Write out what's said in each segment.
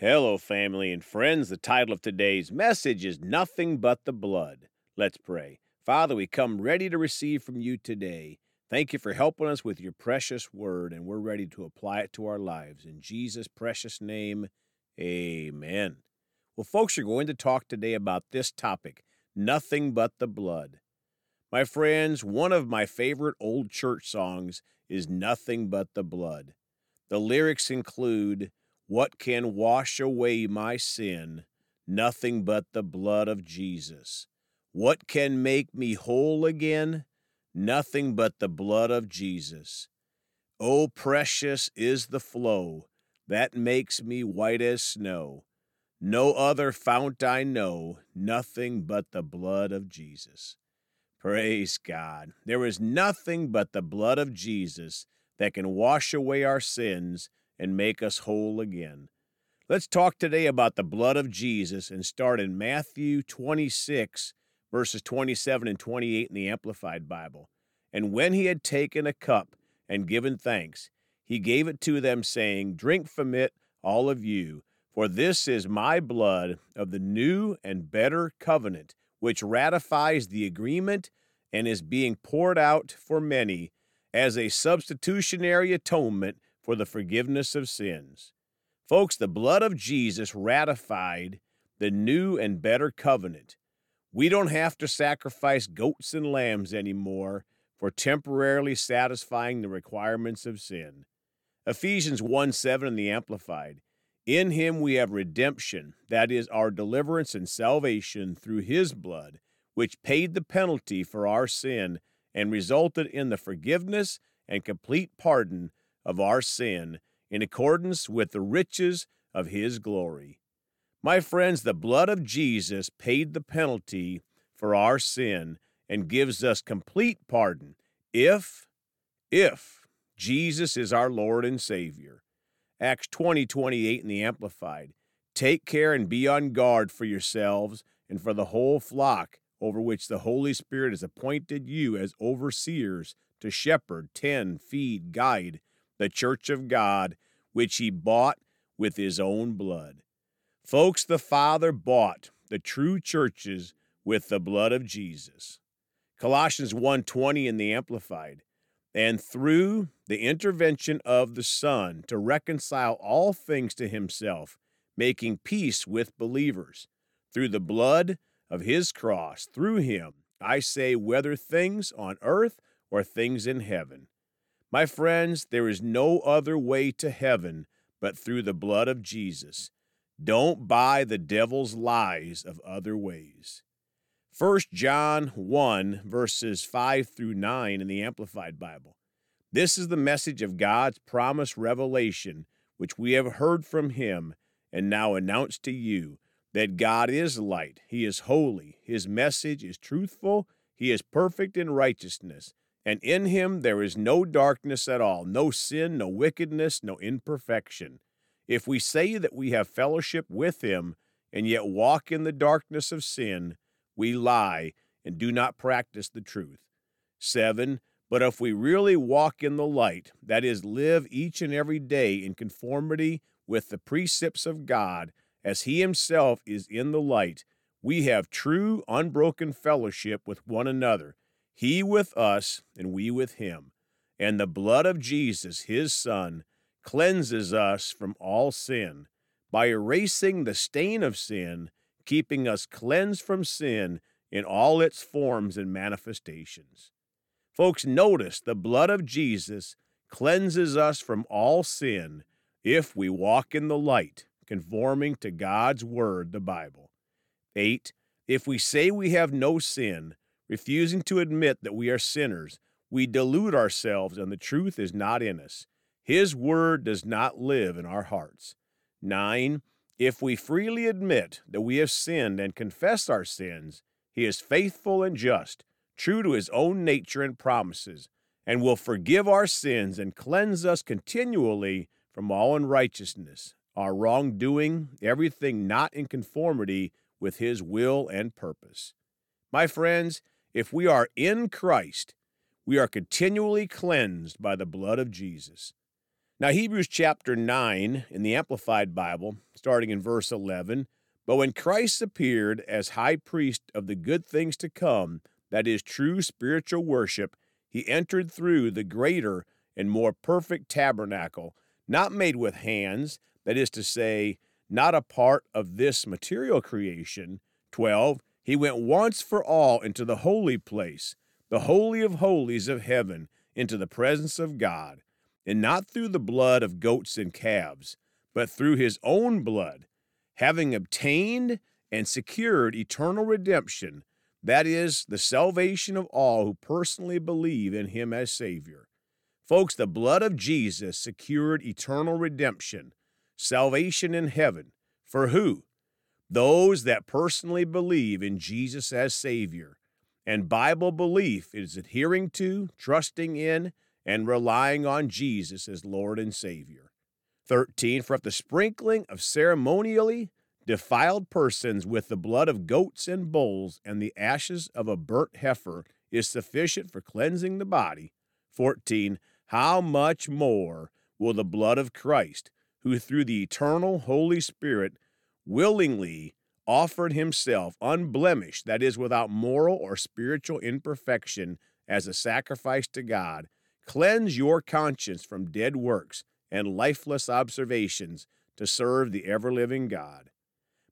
Hello, family and friends. The title of today's message is Nothing But the Blood. Let's pray. Father, we come ready to receive from you today. Thank you for helping us with your precious word, and we're ready to apply it to our lives. In Jesus' precious name, amen. Well, folks, you're going to talk today about this topic nothing but the blood. My friends, one of my favorite old church songs is Nothing But the Blood. The lyrics include, What can wash away my sin? Nothing but the blood of Jesus. What can make me whole again? Nothing but the blood of Jesus. Oh, precious is the flow that makes me white as snow. No other fount I know, nothing but the blood of Jesus. Praise God. There is nothing but the blood of Jesus that can wash away our sins and make us whole again. Let's talk today about the blood of Jesus and start in Matthew 26, verses 27 and 28 in the Amplified Bible. And when he had taken a cup and given thanks, he gave it to them, saying, Drink from it, all of you, for this is my blood of the new and better covenant which ratifies the agreement and is being poured out for many as a substitutionary atonement for the forgiveness of sins. Folks, the blood of Jesus ratified the new and better covenant. We don't have to sacrifice goats and lambs anymore for temporarily satisfying the requirements of sin. Ephesians 1 7 in the Amplified. In him we have redemption, that is, our deliverance and salvation through his blood, which paid the penalty for our sin and resulted in the forgiveness and complete pardon of our sin in accordance with the riches of his glory. My friends, the blood of Jesus paid the penalty for our sin and gives us complete pardon if, if Jesus is our Lord and Savior. Acts 20 28 in the Amplified. Take care and be on guard for yourselves and for the whole flock over which the Holy Spirit has appointed you as overseers to shepherd, tend, feed, guide the church of God, which he bought with his own blood. Folks, the Father bought the true churches with the blood of Jesus. Colossians 1:20 in the Amplified and through the intervention of the Son to reconcile all things to himself, making peace with believers. Through the blood of his cross, through him, I say, whether things on earth or things in heaven. My friends, there is no other way to heaven but through the blood of Jesus. Don't buy the devil's lies of other ways. 1 John 1, verses 5 through 9 in the Amplified Bible. This is the message of God's promised revelation, which we have heard from Him and now announce to you that God is light, He is holy, His message is truthful, He is perfect in righteousness, and in Him there is no darkness at all, no sin, no wickedness, no imperfection. If we say that we have fellowship with Him and yet walk in the darkness of sin, we lie and do not practice the truth. 7. But if we really walk in the light, that is, live each and every day in conformity with the precepts of God, as He Himself is in the light, we have true, unbroken fellowship with one another, He with us, and we with Him. And the blood of Jesus, His Son, cleanses us from all sin by erasing the stain of sin keeping us cleansed from sin in all its forms and manifestations. Folks, notice the blood of Jesus cleanses us from all sin if we walk in the light, conforming to God's Word, the Bible. 8. If we say we have no sin, refusing to admit that we are sinners, we delude ourselves and the truth is not in us. His Word does not live in our hearts. 9. If we freely admit that we have sinned and confess our sins, he is faithful and just, true to his own nature and promises, and will forgive our sins and cleanse us continually from all unrighteousness, our wrongdoing, everything not in conformity with his will and purpose. My friends, if we are in Christ, we are continually cleansed by the blood of Jesus. Now, Hebrews chapter 9 in the Amplified Bible, starting in verse 11, but when Christ appeared as high priest of the good things to come, that is true spiritual worship, he entered through the greater and more perfect tabernacle, not made with hands, that is to say, not a part of this material creation. 12. He went once for all into the holy place, the holy of holies of heaven, into the presence of God, and not through the blood of goats and calves, but through his own blood, having obtained and secured eternal redemption, that is, the salvation of all who personally believe in him as Savior. Folks, the blood of Jesus secured eternal redemption, salvation in heaven. For who? Those that personally believe in Jesus as Savior. And Bible belief is adhering to, trusting in, and relying on Jesus as Lord and Savior. 13. For if the sprinkling of ceremonially defiled persons with the blood of goats and bulls and the ashes of a burnt heifer is sufficient for cleansing the body. 14. How much more will the blood of Christ, who through the eternal Holy Spirit willingly offered himself unblemished, that is, without moral or spiritual imperfection, as a sacrifice to God, cleanse your conscience from dead works and lifeless observations to serve the ever living God.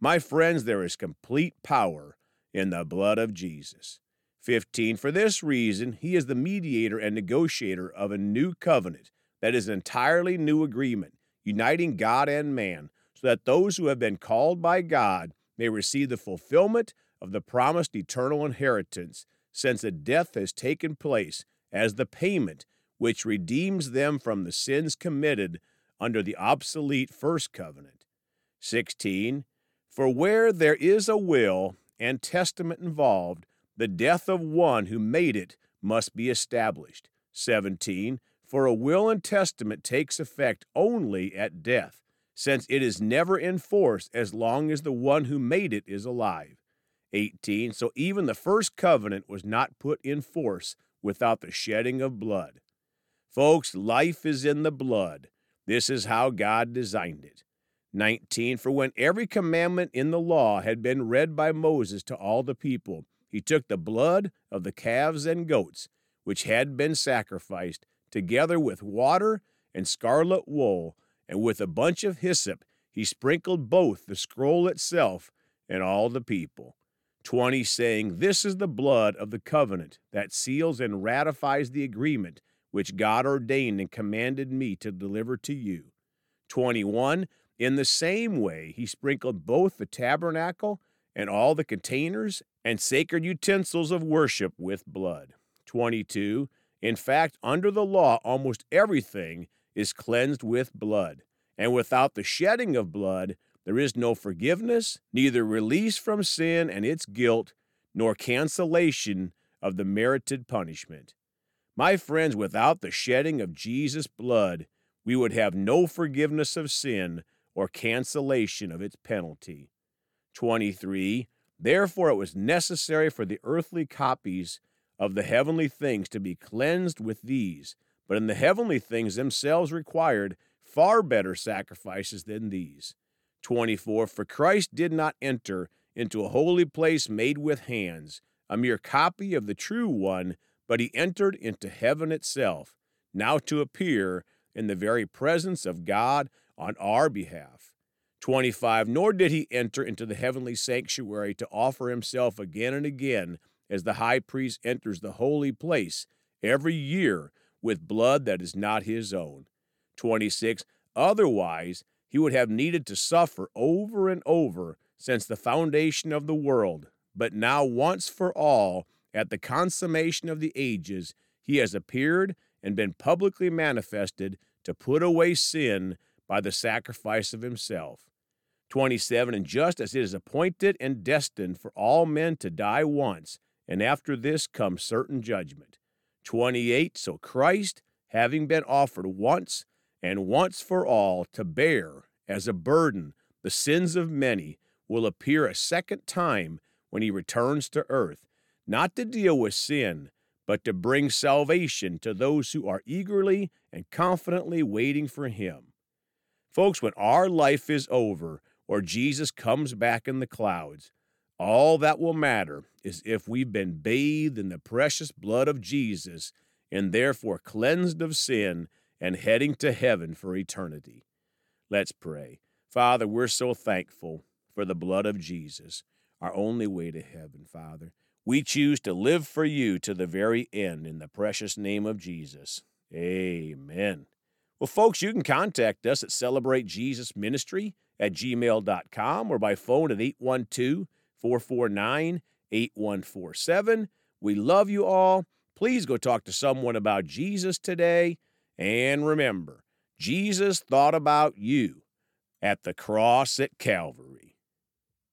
My friends, there is complete power in the blood of Jesus. 15. For this reason, he is the mediator and negotiator of a new covenant, that is, an entirely new agreement, uniting God and man, that those who have been called by God may receive the fulfillment of the promised eternal inheritance, since a death has taken place as the payment which redeems them from the sins committed under the obsolete first covenant. 16. For where there is a will and testament involved, the death of one who made it must be established. 17. For a will and testament takes effect only at death, since it is never in force as long as the one who made it is alive. 18. So even the first covenant was not put in force without the shedding of blood. Folks, life is in the blood. This is how God designed it. 19. For when every commandment in the law had been read by Moses to all the people, he took the blood of the calves and goats, which had been sacrificed, together with water and scarlet wool, and with a bunch of hyssop, he sprinkled both the scroll itself and all the people. 20, saying, This is the blood of the covenant that seals and ratifies the agreement which God ordained and commanded me to deliver to you. 21, in the same way, he sprinkled both the tabernacle and all the containers and sacred utensils of worship with blood. 22. In fact, under the law, almost everything is cleansed with blood. And without the shedding of blood, there is no forgiveness, neither release from sin and its guilt, nor cancellation of the merited punishment. My friends, without the shedding of Jesus' blood, we would have no forgiveness of sin or cancellation of its penalty. 23. Therefore, it was necessary for the earthly copies of the heavenly things to be cleansed with these, but in the heavenly things themselves required far better sacrifices than these. 24. For Christ did not enter into a holy place made with hands, a mere copy of the true one, but he entered into heaven itself, now to appear in the very presence of God on our behalf. 25. Nor did he enter into the heavenly sanctuary to offer himself again and again as the high priest enters the holy place every year with blood that is not his own. 26. Otherwise, he would have needed to suffer over and over since the foundation of the world. But now, once for all, at the consummation of the ages, he has appeared and been publicly manifested to put away sin by the sacrifice of himself. 27. And just as it is appointed and destined for all men to die once, and after this comes certain judgment. 28. So Christ, having been offered once and once for all to bear as a burden the sins of many, will appear a second time when he returns to earth, not to deal with sin, but to bring salvation to those who are eagerly and confidently waiting for Him. Folks, when our life is over or Jesus comes back in the clouds, all that will matter is if we've been bathed in the precious blood of Jesus and therefore cleansed of sin and heading to heaven for eternity. Let's pray. Father, we're so thankful for the blood of Jesus, our only way to heaven, Father. We choose to live for you to the very end in the precious name of Jesus. Amen. Well, folks, you can contact us at Celebrate Ministry at gmail.com or by phone at 812 449 8147. We love you all. Please go talk to someone about Jesus today. And remember, Jesus thought about you at the cross at Calvary.